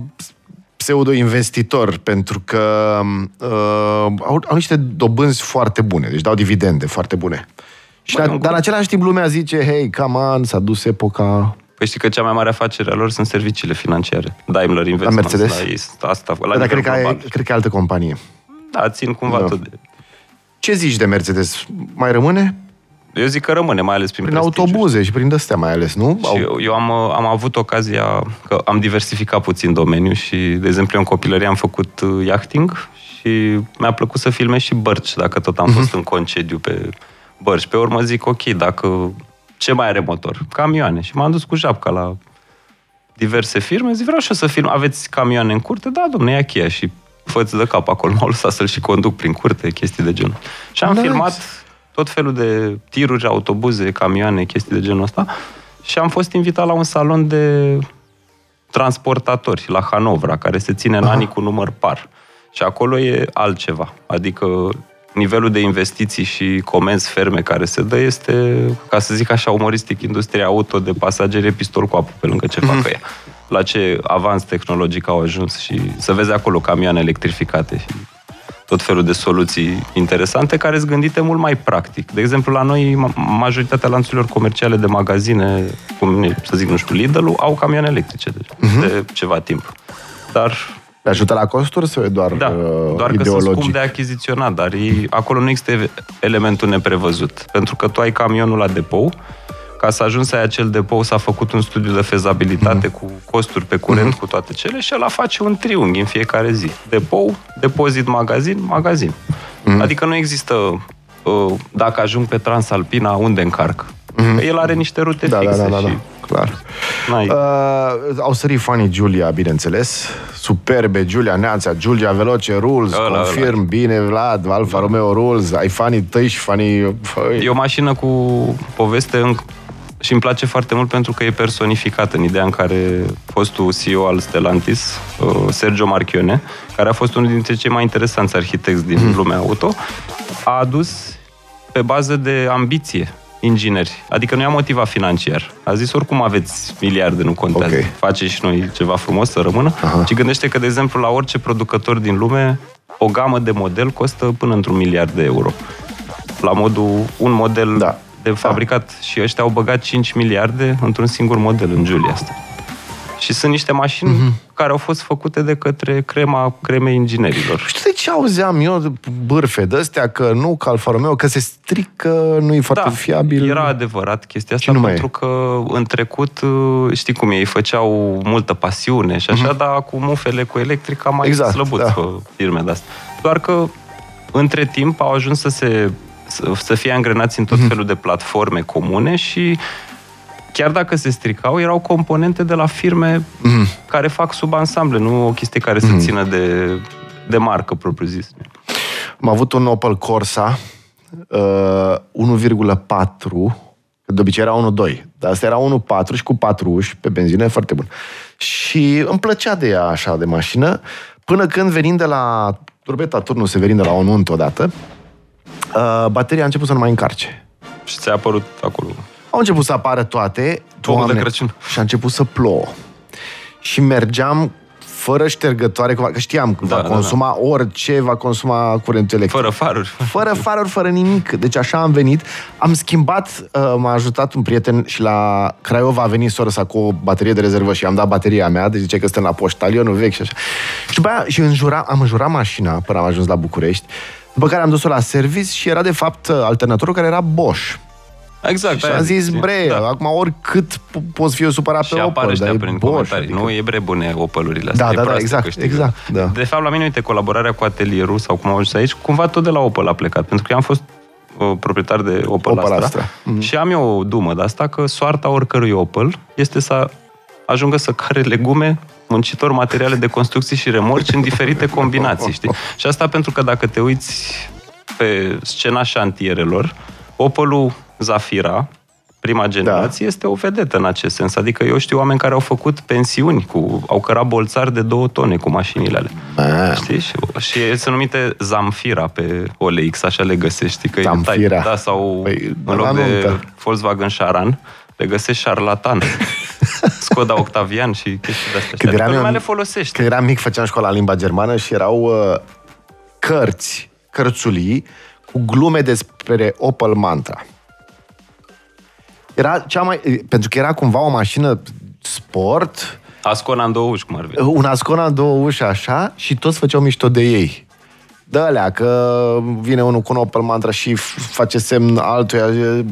pseudo-investitor, pentru că uh, au, au niște dobânzi foarte bune, deci dau dividende foarte bune. Și Băi, la, un dar în același timp lumea zice, hei, come on, s-a dus epoca... Păi știi că cea mai mare afacere a lor sunt serviciile financiare. Daimler Investments. Mercedes? La ei, asta, la dar nivel cred că, global. ai, cred că e altă companie. Da, țin cumva Da. tot de... Ce zici de Mercedes? Mai rămâne? Eu zic că rămâne, mai ales prin, Prin prestigiu. autobuze și prin astea mai ales, nu? Și eu, eu am, am avut ocazia, că am diversificat puțin domeniul și, de exemplu, eu în copilărie am făcut uh, yachting și mi-a plăcut să filmez și bărci, dacă tot am Mhm. fost în concediu pe bărci. Pe urmă zic, ok, dacă... Ce mai are motor? Camioane. Și m-am dus cu japca la diverse firme, zic, vreau și eu să film. Aveți camioane în curte? Da, domne, ia cheia și fă de cap acolo. M-au lăsat să-l și conduc prin curte, chestii de genul. Și am Nice. filmat tot felul de tiruri, autobuze, camioane, chestii de genul ăsta. Și am fost invitat la un salon de transportatori la Hanovra, care se ține în Aha. anii cu număr par. Și acolo e altceva. Adică nivelul de investiții și comenzi ferme care se dă este, ca să zic așa, umoristic, industria auto de pasageri e pistol cu apă pe lângă ce fac ea. La ce avans tehnologic au ajuns și să vezi acolo camioane electrificate și tot felul de soluții interesante care sunt gândite mult mai practic. De exemplu, la noi, ma- majoritatea lanțurilor comerciale de magazine, cum e, să zic, nu știu, Lidl, au camioane electrice deja, de ceva timp. Dar Le ajută la costuri sau e doar, da, uh, doar că sunt ideologic? scump de achiziționat, dar ei, acolo nu există ev- elementul neprevăzut. Pentru că tu ai camionul la depou, ca să ajungi să ai acel depou, s-a făcut un studiu de fezabilitate Mhm. cu costuri pe curent, cu toate cele, și ăla face un triunghi în fiecare zi. Depou, depozit, magazin, magazin. Mhm. Adică nu există, uh, dacă ajung pe Transalpina, unde încarc. Că el are niște rute Mhm. Da, da, fixe da, da, și da, clar. n-ai... Uh, au sărit fanii Giulia, bineînțeles. Superbe, Giulia Neața, Giulia Veloce, Rules, Ăla, confirm, ăla. bine, Vlad, Alfa Romeo Rules, ai fanii tăi și fanii... Făi. E o mașină cu poveste în... și îmi place foarte mult pentru că e personificată în ideea în care fostul CEO al Stellantis, uh, Sergio Marchione, care a fost unul dintre cei mai interesanți arhitecți din Mhm. lumea auto, a adus pe bază de ambiție ingineri. Adică nu i-a motivat financiar. A zis oricum aveți miliarde, nu contează. Ok. Face și noi ceva frumos să rămână. Aha. Și gândește că, de exemplu, la orice producător din lume, o gamă de model costă până într-un miliard de euro. La modul, un model Da. De fabricat și ăștia au băgat 5 miliarde într-un singur model în Giulia asta. Și sunt niște mașini Mhm. care au fost făcute de către crema cremei inginerilor. Știu de ce auzeam eu bârfe de astea că nu, că Alfa Romeo, că se strică, nu e foarte fiabil. Da, era adevărat chestia asta, nu mai pentru că în trecut, uh, știi cum e, ei făceau multă pasiune și așa, dar cu mufele cu electrica mai Mhm. Exact, slăbuți da. pe firme de astea. Doar că între timp au ajuns să se să, să fie angrenați în Mhm. tot felul de platforme comune și chiar dacă se stricau, erau componente de la firme Mhm. care fac subansamble, nu o chestie care să țină de, de marcă propriu-zis. Am avut un Opel Corsa uh, 1,4 că de obicei era 1,2 dar asta era 1,4 și cu 4 uși pe benzină, e foarte bun. Și îmi plăcea de ea așa de mașină, până când venind de la turbeta turnul se venind de la o nuntă odată, uh, bateria a început să nu mai încarce. Și ți-a apărut acolo. Au început să apară toate. Pomul de Crăciun. Și a început să plouă. Și mergeam fără ștergătoare, că știam că Da, va da, consuma orice, va consuma curentul electric. Fără faruri. Fără faruri, fără nimic. Deci așa am venit. Am schimbat, uh, m-a ajutat un prieten și la Craiova a venit soră sa cu o baterie de rezervă și am dat bateria mea, deci zice că stă la poștalionul vechi și așa. Și după aia și înjura, am înjurat mașina până am ajuns la București, după care am dus-o la service și era de fapt alternatorul care era Bosch. Exact. Și aia am zis, zic, bre, da. acum oricât po- poți fi eu supărat Și pe apare Opel, ăștia dar e prin Bosch, comentarii. adică- Nu, e bre bune Opel-urile astea. Da, e da, da, proastă exact, câștigă. exact, da. De fapt, la mine, uite, colaborarea cu atelierul sau cum am ajuns aici, cumva tot de la Opel a plecat. Pentru că eu am fost uh, proprietar de Opel, Opel Astra, Astra. Mhm. și am eu o dumă de asta că soarta oricărui Opel este să ajungă să care legume muncitor materiale de construcții și remorci în diferite combinații, știi? Și asta pentru că dacă te uiți pe scena șantierelor, Opelul Zafira prima generație, da. este o vedetă în acest sens. Adică eu știu oameni care au făcut pensiuni, cu, au cărat bolțari de două tone cu mașinile alea. Știi? Și, și sunt numite Zamfira pe OLX, așa le găsești. Că Zamfira. Tai, da, sau păi, în loc de nuntă. Volkswagen Charan, le găsești șarlatan. *laughs* Skoda Octavian și chestii de-astea. Când eram, adică le folosești. Când eram mic, făceam școala limba germană și erau uh, cărți, cărțulii, cu glume despre Opel Mantra. Era cea mai... Pentru că era cumva o mașină sport... Ascona în două uși, cum ar fi. Un Ascona în două uși, așa, și toți făceau mișto de ei. Dă alea, că vine unul cu un Opel Mantra și face semn altuia,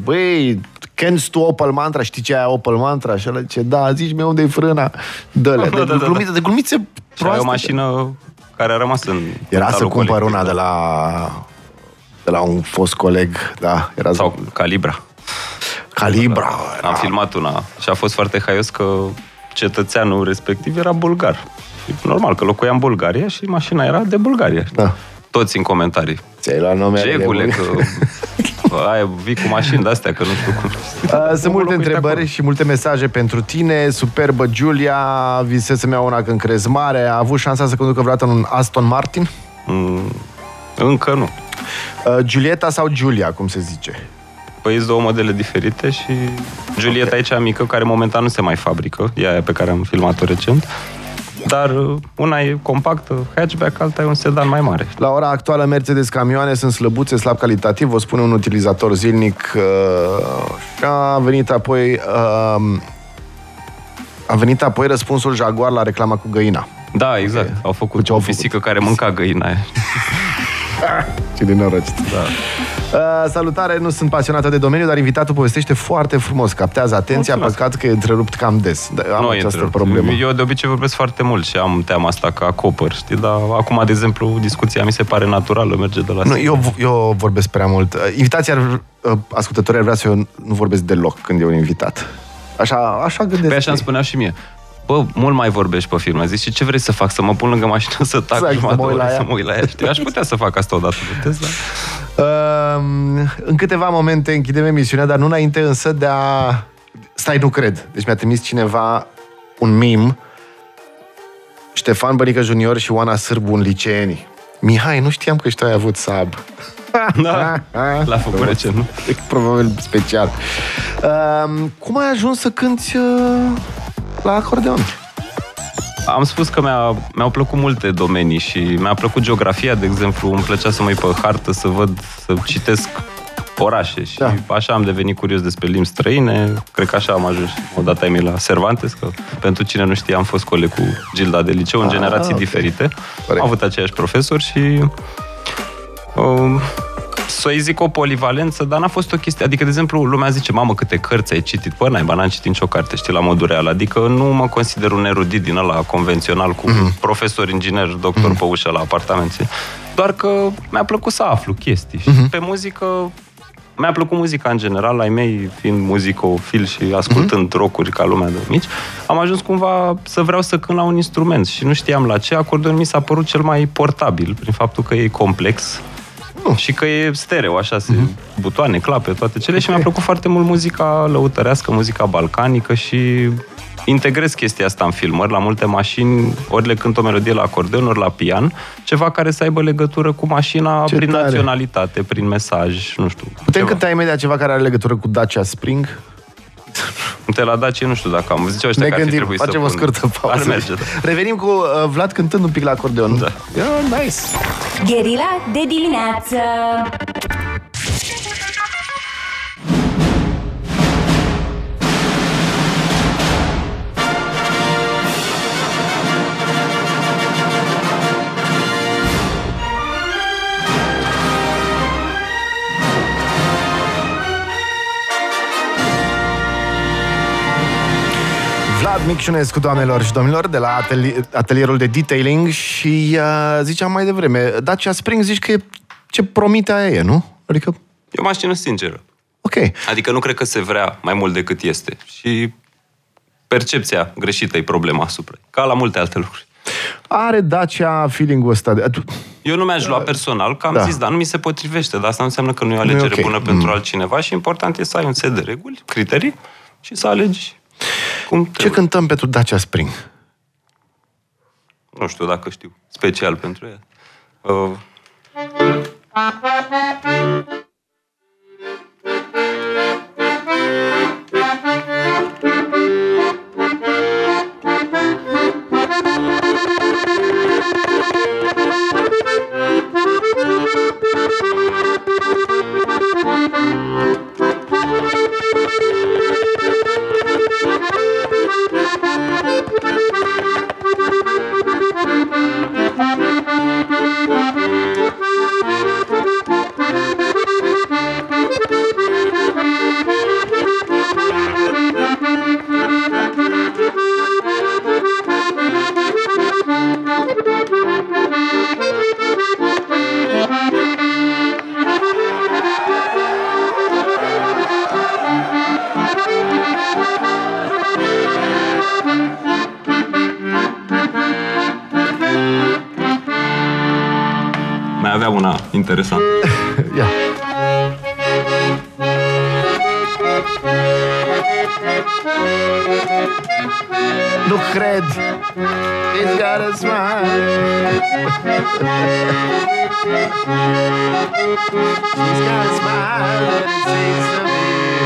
băi, kennst tu Opel Mantra? Știi ce e Opel Mantra? Și ăla zice, da, zici mi unde e frâna. Dă-le, *laughs* de, da, da, glumițe, de glumițe proaste. o mașină care a rămas în Era să cumpăr una de la de la un fost coleg, da. Era Sau Calibra. Calibra. Am filmat una și a fost foarte haios că cetățeanul respectiv era bulgar. Și normal că locuia în Bulgaria și mașina era de Bulgaria. Da. Toți în comentarii. Ți-ai luat numele Jegule, că *laughs* ai, vii cu mașini de-astea, că nu știu cum. *laughs* Sunt multe întrebări și multe mesaje pentru tine. Superbă Giulia, visez să-mi iau una când crezi mare. A avut șansa să conducă vreodată un Aston Martin? Mm, încă nu. Uh, Giulieta sau Giulia, cum se zice? Păi sunt două modele diferite și Giulieta okay. e cea mică, care momentan nu se mai fabrică, e aia pe care am filmat-o recent. Dar uh, una e compactă, hatchback, alta e un sedan mai mare. La ora actuală, Mercedes camioane sunt slăbuțe, slab calitativ, vă spune un utilizator zilnic. Uh, și a venit apoi... Uh, a venit apoi răspunsul Jaguar la reclama cu găina. Da, exact. Okay. Au făcut o fisică care mânca găina aia. *laughs* Ce din noroci. Da. Uh, salutare, nu sunt pasionată de domeniu, dar invitatul povestește foarte frumos, captează atenția, Mulțumesc. păcat că e întrerupt cam des. Da, am nu această întrerupt. problemă. Eu de obicei vorbesc foarte mult și am teama asta că acopăr, știi, dar acum, de exemplu, discuția mi se pare naturală, merge de la Nu, eu, eu vorbesc prea mult. Uh, invitația uh, ascultătorii ar vrea să eu nu vorbesc deloc când e un invitat. Așa, așa gândesc. Păi așa îmi spunea și mie bă, mult mai vorbești pe film. Zici, și ce vrei să fac? Să mă pun lângă mașină să tac exact, jumătate să mă, la ea. să mă uit la ea. Știi? Aș putea să fac asta odată, puteți, da? Uh, în câteva momente închidem emisiunea, dar nu înainte însă de a... Stai, nu cred. Deci mi-a trimis cineva un mim Ștefan Bănică Junior și Oana Sârbu în liceeni. Mihai, nu știam că și tu ai avut sab. *laughs* Da, la făcut recent, nu? Probabil special. Uh, cum ai ajuns să cânti uh, la acordeon? Am spus că mi-a, mi-au plăcut multe domenii și mi-a plăcut geografia, de exemplu, îmi plăcea să mă uit pe hartă, să văd, să citesc orașe și da. așa am devenit curios despre limbi străine. Cred că așa am ajuns odată ai mei la Cervantes, că pentru cine nu știe am fost coleg cu Gilda de liceu în ah, generații okay. diferite. Corect. Am avut aceiași profesori și uh, să-i zic o polivalență, dar n-a fost o chestie. Adică, de exemplu, lumea zice, mamă, câte cărți ai citit? Păi, naiba, n-am citit nicio carte, știi, la modul real. Adică nu mă consider un erudit din ăla convențional cu mm-hmm. profesor, inginer, doctor mm-hmm. pe ușă la apartamente. Doar că mi-a plăcut să aflu chestii. Mm-hmm. Și mhm. pe muzică mi-a plăcut muzica în general, ai mei fiind muzicofil și ascultând mm-hmm. rockuri ca lumea de mici, am ajuns cumva să vreau să cânt la un instrument și nu știam la ce. Acordeonul mi s-a părut cel mai portabil, prin faptul că e complex, nu. Și că e stereo, așa, se, uh-huh. butoane, clape, toate cele. Okay. Și mi-a plăcut foarte mult muzica lăutărească, muzica balcanică și integrez chestia asta în filmări, la multe mașini, ori le cânt o melodie la acordeon, ori la pian, ceva care să aibă legătură cu mașina Ce prin tare. naționalitate, prin mesaj, nu știu. Putem cânta imediat ceva care are legătură cu Dacia Spring? *laughs* Te la Dacia, nu știu dacă am zis ăștia ne că gândim, ar fi facem o scurtă *laughs* pauză. Merge, da. Revenim cu uh, Vlad cântând un pic la acordeon. Da. Yeah, nice. Gherila de dimineață. Vlad Micșunescu, doamnelor și domnilor, de la atelier, atelierul de detailing și uh, ziceam mai devreme, Dacia Spring zici că e ce promite aia e, nu? Adică... E o mașină sinceră. Ok. Adică nu cred că se vrea mai mult decât este. Și percepția greșită e problema asupra. Ca la multe alte lucruri. Are Dacia feeling-ul ăsta. De... Eu nu mi-aș lua personal, că am Da. zis, dar nu mi se potrivește, dar asta nu înseamnă că nu e o alegere ok. bună pentru altcineva și important e să ai un set de reguli, criterii și să alegi cum Ce trebuie. cântăm pentru Dacia Spring? Nu știu dacă știu, special pentru ea. Uh, interesantă. Ia. *laughs* Nu cred. He's got a smile. She's got a smile that it seems to me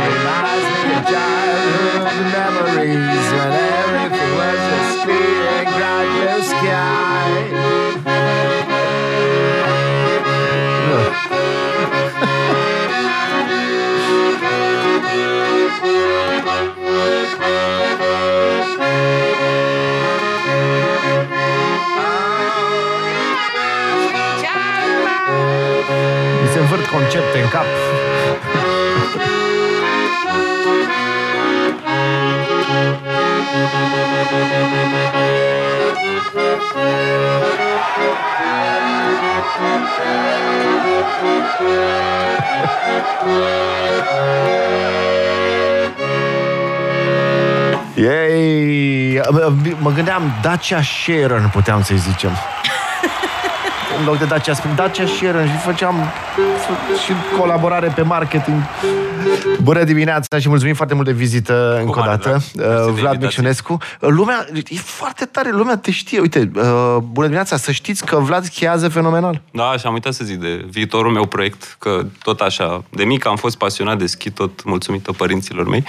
reminds me of childhood memories when everything was just clear and blue sky. Învârt concepte în cap. Ei, mă gândeam Dacia Sharon, puteam să-i zicem. În loc de Dacia Spring, Dacia Sharon și făceam și colaborare pe marketing. Bună dimineața și mulțumim foarte mult de vizită încă o mare dată. drag. Mersi de Uh, Vlad invitație. Micșunescu. Lumea, e foarte tare, lumea te știe. Uite, uh, bună dimineața, să știți că Vlad schiază fenomenal. Da, și am uitat să zic de viitorul meu proiect, că tot așa, de mic am fost pasionat de schi, tot mulțumită părinților mei.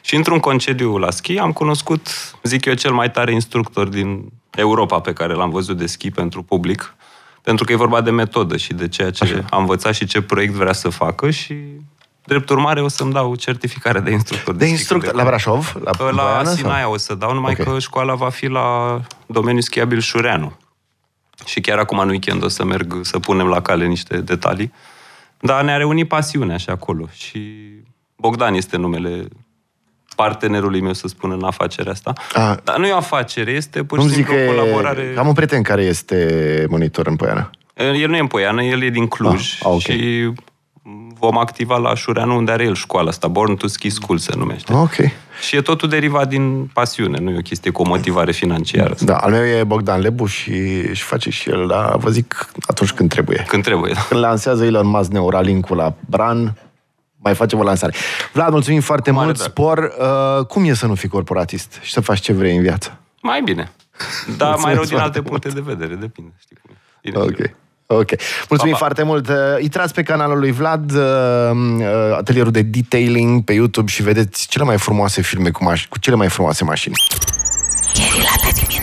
Și într-un concediu la schi am cunoscut, zic eu, cel mai tare instructor din Europa pe care l-am văzut de schi pentru public, pentru că e vorba de metodă și de ceea ce Așa. a învățat și ce proiect vrea să facă și drept urmare o să-mi dau certificare de instructor. De schi instructor, cândva. la Brașov? La, La Băiană, sau? Sinaia o să dau, numai Ok. că școala va fi la domeniul schiabil Șureanu. Și chiar acum în weekend o să merg să punem la cale niște detalii. Dar ne-a reunit pasiunea și acolo. Și Bogdan este numele partenerului meu, să spun, în afacerea asta. A. Dar nu e o afacere, este pur Nu și zic simplu că o e... colaborare. Am un prieten care este monitor în Poiana. El nu e în Poiană, el e din Cluj Ah, ah, ok. și vom activa la Șureanu, unde are el școala asta, Born to Ski School se numește. Ok. Și e totul derivat din pasiune, nu e o chestie cu o motivare financiară. Da, al meu e Bogdan Lebu și își face și el, da, vă zic, atunci când trebuie. Când trebuie. da. Când lansează Elon Musk Neuralink-ul la Bran, mai facem o lansare. Vlad, mulțumim foarte mare mult. drag. Spor, uh, cum e să nu fii corporatist și să faci ce vrei în viață? Mai bine. *laughs* Dar Mulțumesc mai rău din foarte alte puncte de vedere, depinde. Știi cum e. Bine, Ok. bine. Ok. Mulțumim Pa, pa. foarte mult. Uh, Intrați pe canalul lui Vlad, uh, uh, atelierul de detailing pe YouTube și vedeți cele mai frumoase filme cu, maș- cu cele mai frumoase mașini. Gherila de dimineață.